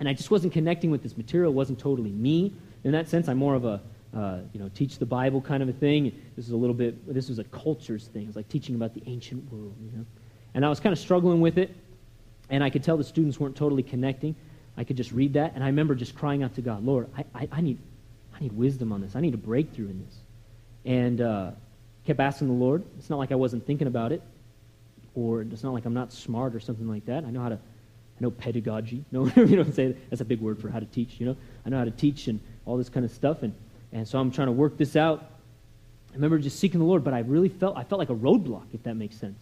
And I just wasn't connecting with this material. It wasn't totally me. In that sense, I'm more of a, uh, you know, teach the Bible kind of a thing. This is a little bit, this was a cultures thing. It's like teaching about the ancient world, you know. And I was kind of struggling with it, and I could tell the students weren't totally connecting. I could just read that, and I remember just crying out to God, Lord, I, I, I need, I need wisdom on this. I need a breakthrough in this. And uh, kept asking the Lord. It's not like I wasn't thinking about it, or it's not like I'm not smart or something like that. I know how to, Know pedagogy. <laughs> No, you know, say that's a big word for how to teach. You know, I know how to teach and all this kind of stuff. And and so I'm trying to work this out. I remember just seeking the Lord, but I really felt I felt like a roadblock, if that makes sense.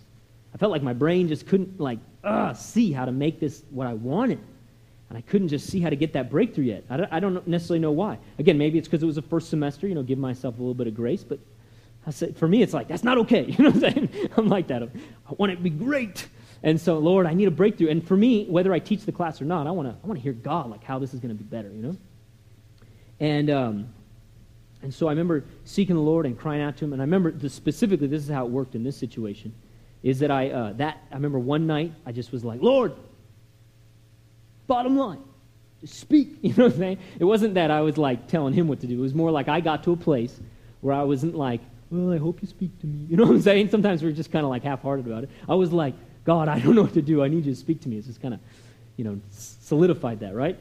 I felt like my brain just couldn't like uh, see how to make this what I wanted. And I couldn't just see how to get that breakthrough yet. I don't, I don't necessarily know why. Again, maybe it's because it was the first semester, you know, give myself a little bit of grace. But I said, for me, it's like, that's not okay. <laughs> You know what I'm saying? I'm like that. I want it to be great. And so, Lord, I need a breakthrough. And for me, whether I teach the class or not, I want to I wanna hear God, like how this is going to be better, you know? And, um, and so I remember seeking the Lord and crying out to him. And I remember the, specifically, this is how it worked in this situation, is that I, uh, that, I remember one night, I just was like, Lord, Bottom line, just speak. <laughs> You know what I'm saying? It wasn't that I was like telling him what to do. It was more like I got to a place where I wasn't like, well, I hope you speak to me. <laughs> You know what I'm saying? Sometimes we're just kind of like half-hearted about it. I was like, God, I don't know what to do. I need you to speak to me. It's just kind of, you know, solidified that, right?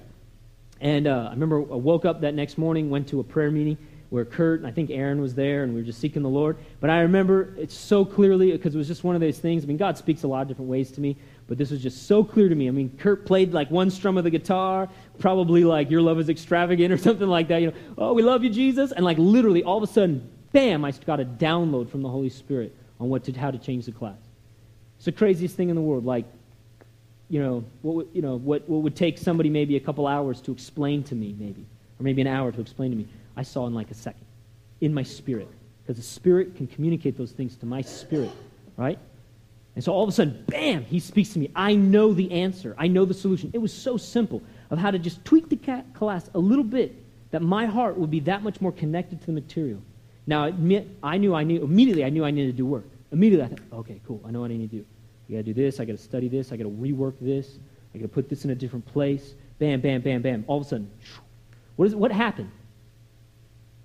And uh, I remember I woke up that next morning, went to a prayer meeting where Kurt and I think Aaron was there, and we were just seeking the Lord. But I remember it so clearly because it was just one of those things. I mean, God speaks a lot of different ways to me, but this was just so clear to me. I mean, Kurt played like one strum of the guitar, probably like "Your Love Is Extravagant" <laughs> or something like that. You know, oh, we love you, Jesus, and like literally all of a sudden, bam! I got a download from the Holy Spirit on what to how to change the class. It's the craziest thing in the world. Like, you know, what would, you know what, what would take somebody maybe a couple hours to explain to me, maybe, or maybe an hour to explain to me. I saw in like a second, in my spirit, because the spirit can communicate those things to my spirit, right? And so all of a sudden, bam, he speaks to me. I know the answer. I know the solution. It was so simple of how to just tweak the class a little bit that my heart would be that much more connected to the material. Now, admit, I knew I knew, immediately I knew I needed to do work. Immediately I thought, okay, cool, I know what I need to do. I got to do this, I got to study this, I got to rework this. I got to put this in a different place. Bam, bam, bam, bam. All of a sudden, what, is, what happened?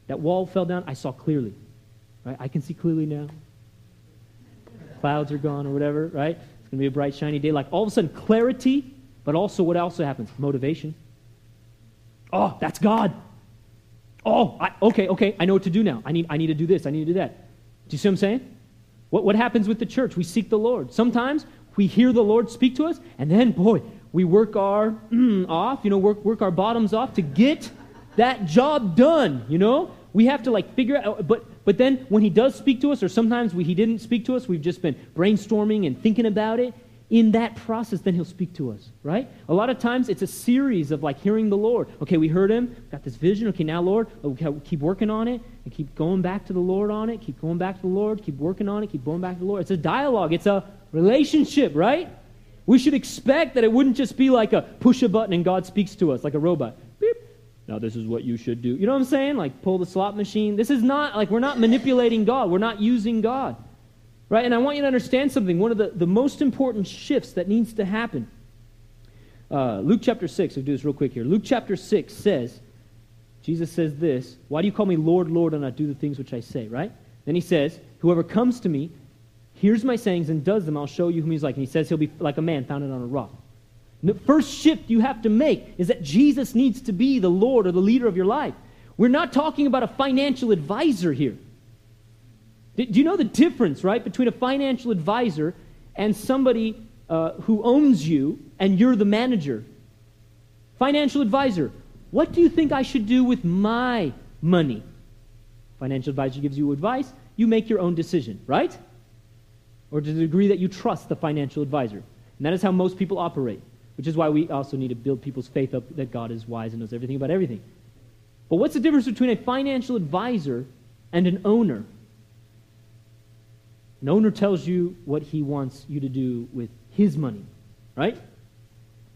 That wall fell down. I saw clearly. Right? I can see clearly now. Clouds are gone or whatever, right? It's going to be a bright, shiny day. Like all of a sudden, clarity, but also what also happens? Motivation. Oh, that's God. Oh, I, okay, okay, I know what to do now. I need, I need to do this. I need to do that. Do you see what I'm saying? What, what happens with the church? We seek the Lord. Sometimes we hear the Lord speak to us, and then, boy, we work our mm, off, you know, work, work our bottoms off to get that job done, you know? We have to like figure out, but, but then when he does speak to us, or sometimes we, he didn't speak to us, we've just been brainstorming and thinking about it, in that process, then he'll speak to us, right? A lot of times it's a series of like hearing the Lord. Okay, we heard him, got this vision. Okay, now, Lord, oh, okay, keep working on it and keep going back to the Lord on it, keep going back to the Lord, keep working on it, keep going back to the Lord. It's a dialogue, it's a relationship, right? We should expect that it wouldn't just be like a push a button and God speaks to us like a robot. Beep. Now, this is what you should do. You know what I'm saying? Like pull the slot machine. This is not like we're not manipulating God, we're not using God. Right? And I want you to understand something. One of the, the most important shifts that needs to happen. Uh, Luke chapter 6, we'll do this real quick here. Luke chapter 6 says, Jesus says this, Why do you call me Lord, Lord, and not do the things which I say, right? Then he says, Whoever comes to me, hears my sayings, and does them, I'll show you whom he's like. And he says he'll be like a man founded on a rock. The first shift you have to make is that Jesus needs to be the Lord or the leader of your life. We're not talking about a financial advisor here. Do you know the difference, right, between a financial advisor and somebody uh, who owns you and you're the manager? Financial advisor, what do you think I should do with my money? Financial advisor gives you advice, you make your own decision, right? Or to the degree that you trust the financial advisor. And that is how most people operate, which is why we also need to build people's faith up that God is wise and knows everything about everything. But what's the difference between a financial advisor and an owner? An owner tells you what he wants you to do with his money, right?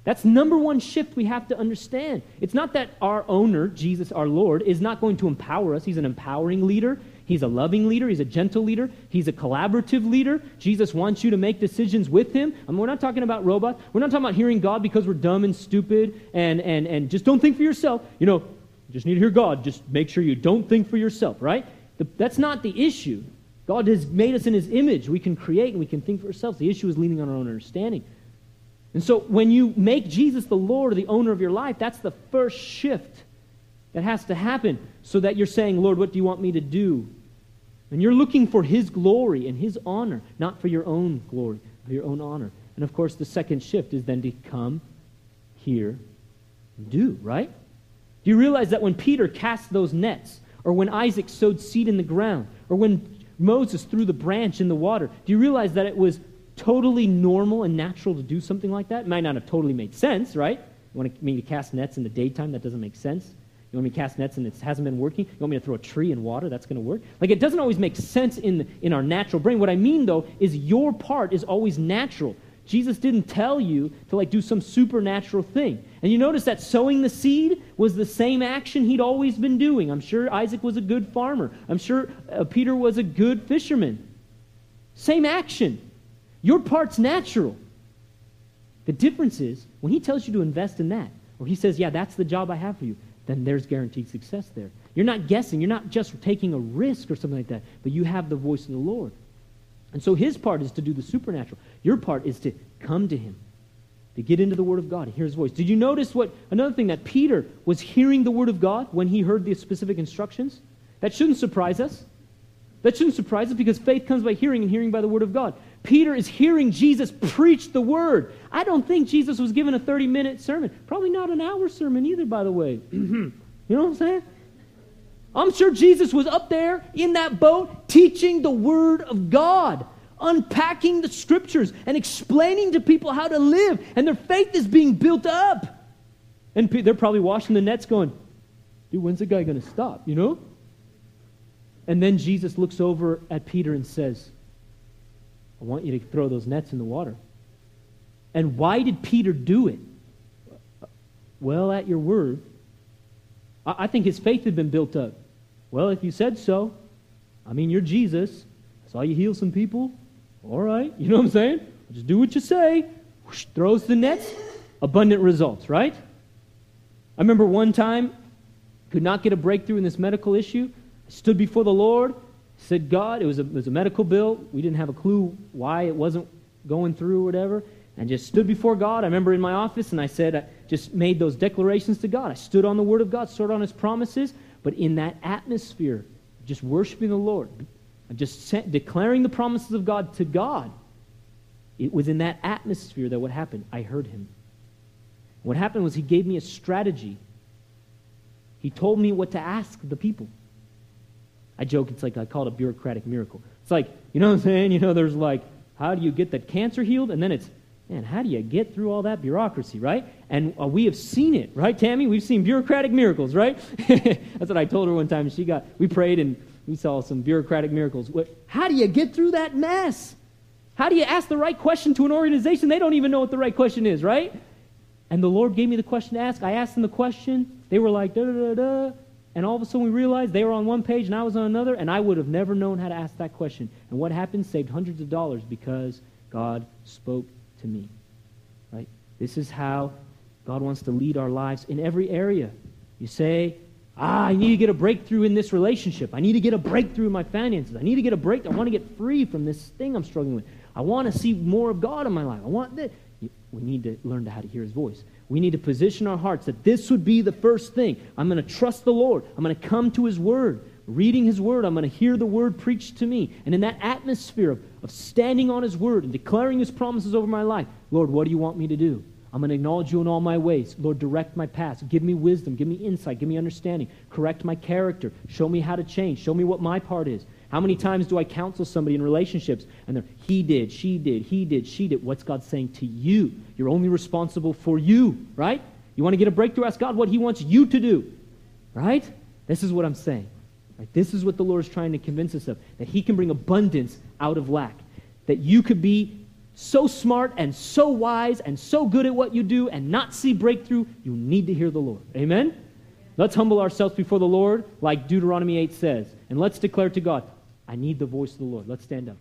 That's number one shift we have to understand. It's not that our owner, Jesus our Lord, is not going to empower us. He's an empowering leader. He's a loving leader. He's a gentle leader. He's a collaborative leader. Jesus wants you to make decisions with him. I mean, we're not talking about robots. We're not talking about hearing God because we're dumb and stupid and, and, and just don't think for yourself. You know, you just need to hear God. Just make sure you don't think for yourself, right? The, that's not the issue. God has made us in his image. We can create and we can think for ourselves. The issue is leaning on our own understanding. And so when you make Jesus the Lord or the owner of your life, that's the first shift that has to happen so that you're saying, Lord, what do you want me to do? And you're looking for his glory and his honor, not for your own glory, but your own honor. And of course, the second shift is then to come, hear, and do, right? Do you realize that when Peter cast those nets, or when Isaac sowed seed in the ground, or when Moses threw the branch in the water. Do you realize that it was totally normal and natural to do something like that? It might not have totally made sense, right? You want me to cast nets in the daytime? That doesn't make sense. You want me to cast nets and it hasn't been working? You want me to throw a tree in water? That's going to work? Like, it doesn't always make sense in, in our natural brain. What I mean, though, is your part is always natural. Jesus didn't tell you to like do some supernatural thing. And you notice that sowing the seed was the same action he'd always been doing. I'm sure Isaac was a good farmer. I'm sure uh, Peter was a good fisherman. Same action. Your part's natural. The difference is when he tells you to invest in that, or he says, Yeah, that's the job I have for you, then there's guaranteed success there. You're not guessing. You're not just taking a risk or something like that, but you have the voice of the Lord. And so his part is to do the supernatural. Your part is to come to him, to get into the Word of God and hear his voice. Did you notice what another thing that Peter was hearing the Word of God when he heard the specific instructions? That shouldn't surprise us. That shouldn't surprise us because faith comes by hearing and hearing by the Word of God. Peter is hearing Jesus preach the Word. I don't think Jesus was given a 30 minute sermon. Probably not an hour sermon either, by the way. <clears throat> you know what I'm saying? I'm sure Jesus was up there in that boat teaching the Word of God, unpacking the Scriptures, and explaining to people how to live, and their faith is being built up. And they're probably washing the nets going, dude, when's the guy going to stop, you know? And then Jesus looks over at Peter and says, I want you to throw those nets in the water. And why did Peter do it? Well, at your word, I, think his faith had been built up. Well, if you said so, I mean, you're Jesus. I saw you heal some people. All right. You know what I'm saying? Just do what you say. Whoosh, throws the nets. abundant results, right? I remember one time, could not get a breakthrough in this medical issue. I stood before the Lord, said, God, it was, a, it was a medical bill. We didn't have a clue why it wasn't going through or whatever. And just stood before God. I remember in my office, and I said, I just made those declarations to God. I stood on the Word of God, stood on His promises. But in that atmosphere, just worshiping the Lord, just declaring the promises of God to God, it was in that atmosphere that what happened. I heard Him. What happened was He gave me a strategy. He told me what to ask the people. I joke, it's like I call it a bureaucratic miracle. It's like, you know what I'm saying? You know, there's like, how do you get that cancer healed? And then it's, man, how do you get through all that bureaucracy, right? And uh, we have seen it, right, Tammy? We've seen bureaucratic miracles, right? <laughs> That's what I told her one time. She got, we prayed and we saw some bureaucratic miracles. What, how do you get through that mess? How do you ask the right question to an organization? They don't even know what the right question is, right? And the Lord gave me the question to ask. I asked them the question. They were like, da da da da. And all of a sudden we realized they were on one page and I was on another, and I would have never known how to ask that question. And what happened? Saved hundreds of dollars because God spoke to me. Right? This is how God wants to lead our lives in every area. You say, Ah, I need to get a breakthrough in this relationship. I need to get a breakthrough in my finances. I need to get a break. I want to get free from this thing I'm struggling with. I want to see more of God in my life. I want this. We need to learn how to hear his voice. We need to position our hearts that this would be the first thing. I'm going to trust the Lord. I'm going to come to his word. Reading his word, I'm going to hear the word preached to me. And in that atmosphere of, of standing on his word and declaring his promises over my life, Lord, what do you want me to do? I'm going to acknowledge you in all my ways. Lord, direct my path. Give me wisdom. Give me insight. Give me understanding. Correct my character. Show me how to change. Show me what my part is. How many times do I counsel somebody in relationships and they're, he did, she did, he did, she did? What's God saying to you? You're only responsible for you, right? You want to get a breakthrough? Ask God what he wants you to do, right? This is what I'm saying. Right? This is what the Lord is trying to convince us of that he can bring abundance out of lack. That you could be so smart and so wise and so good at what you do and not see breakthrough, you need to hear the Lord. Amen? Let's humble ourselves before the Lord, like Deuteronomy 8 says, and let's declare to God, I need the voice of the Lord. Let's stand up.